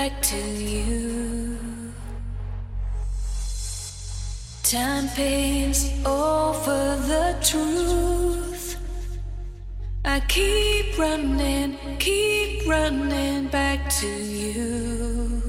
back to you. Time paints over the truth. I keep running, keep running back to you.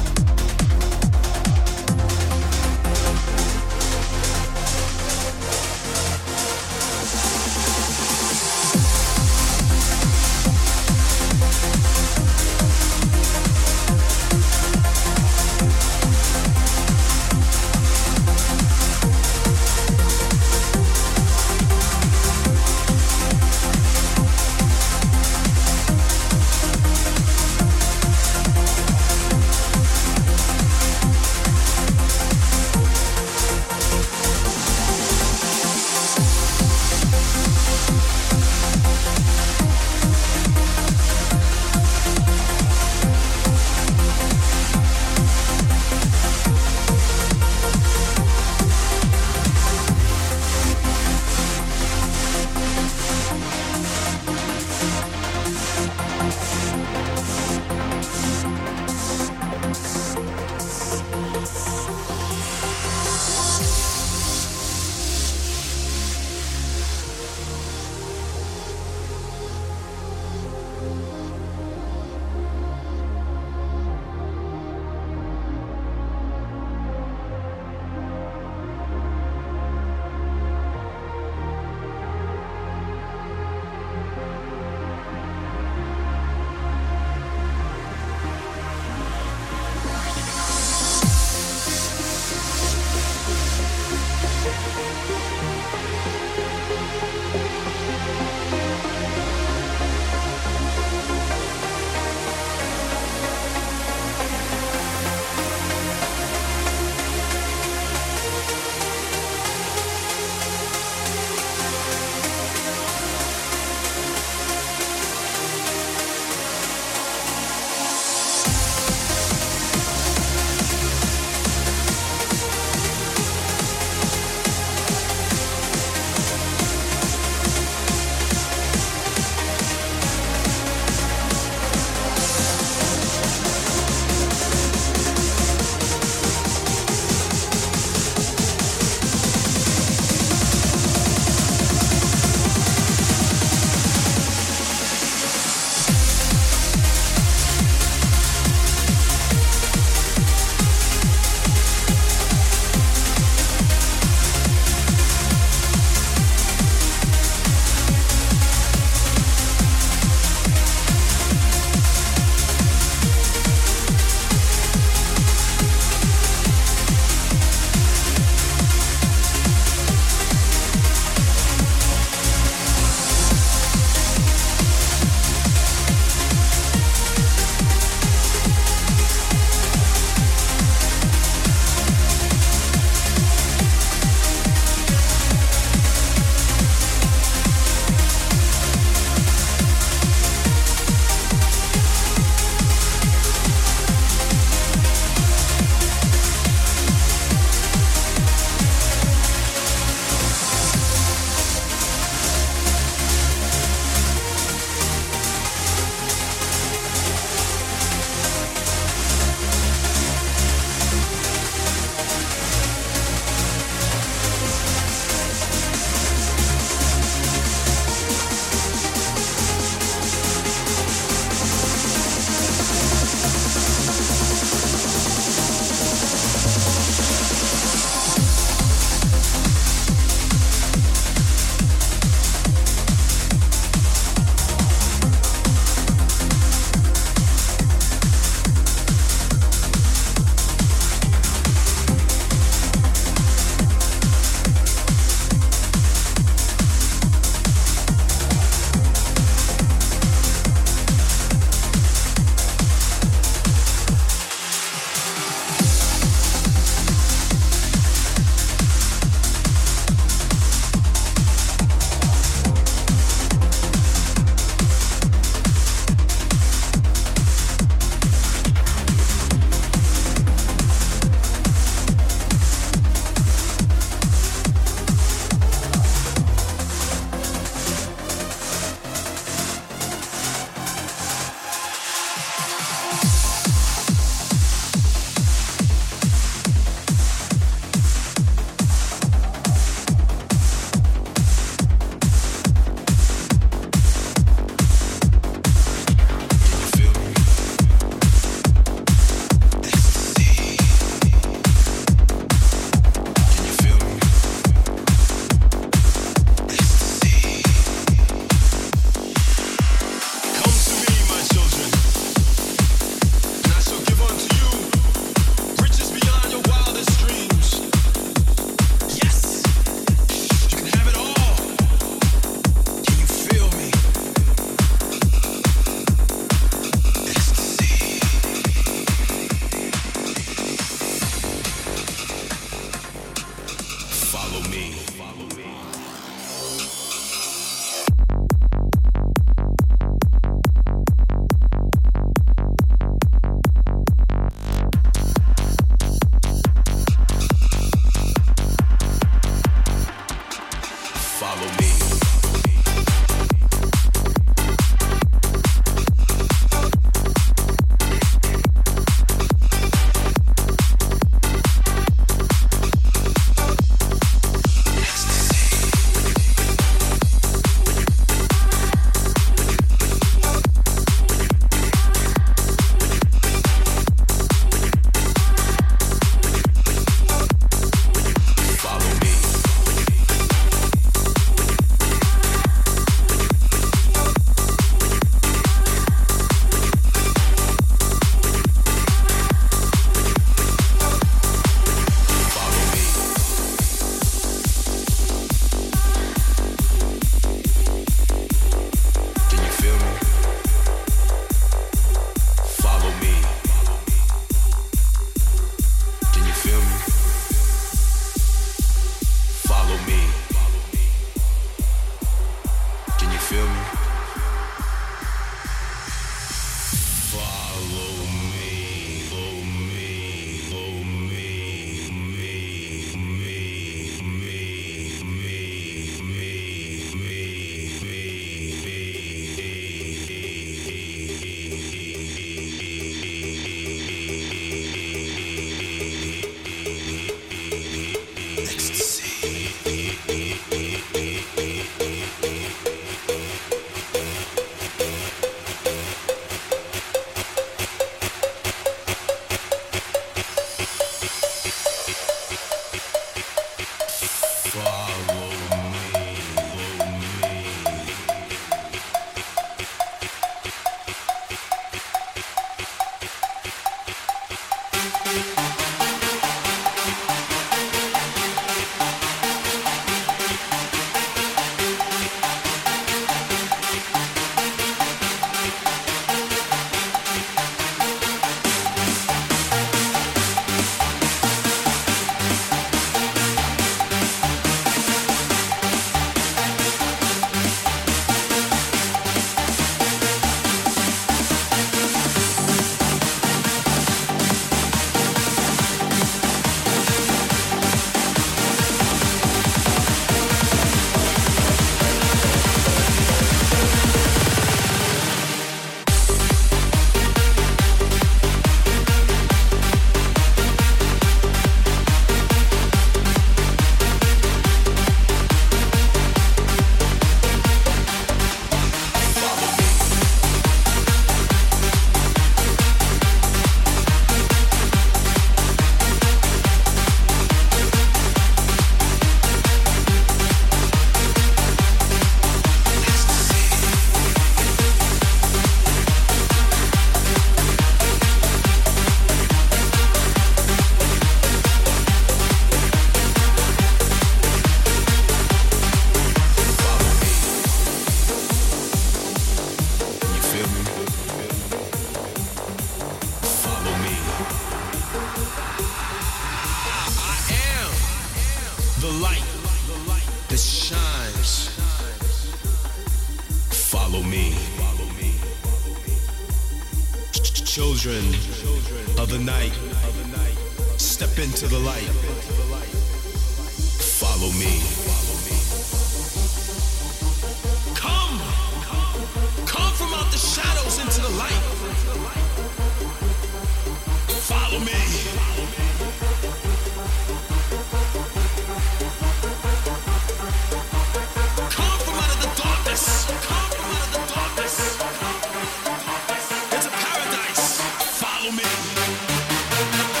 me.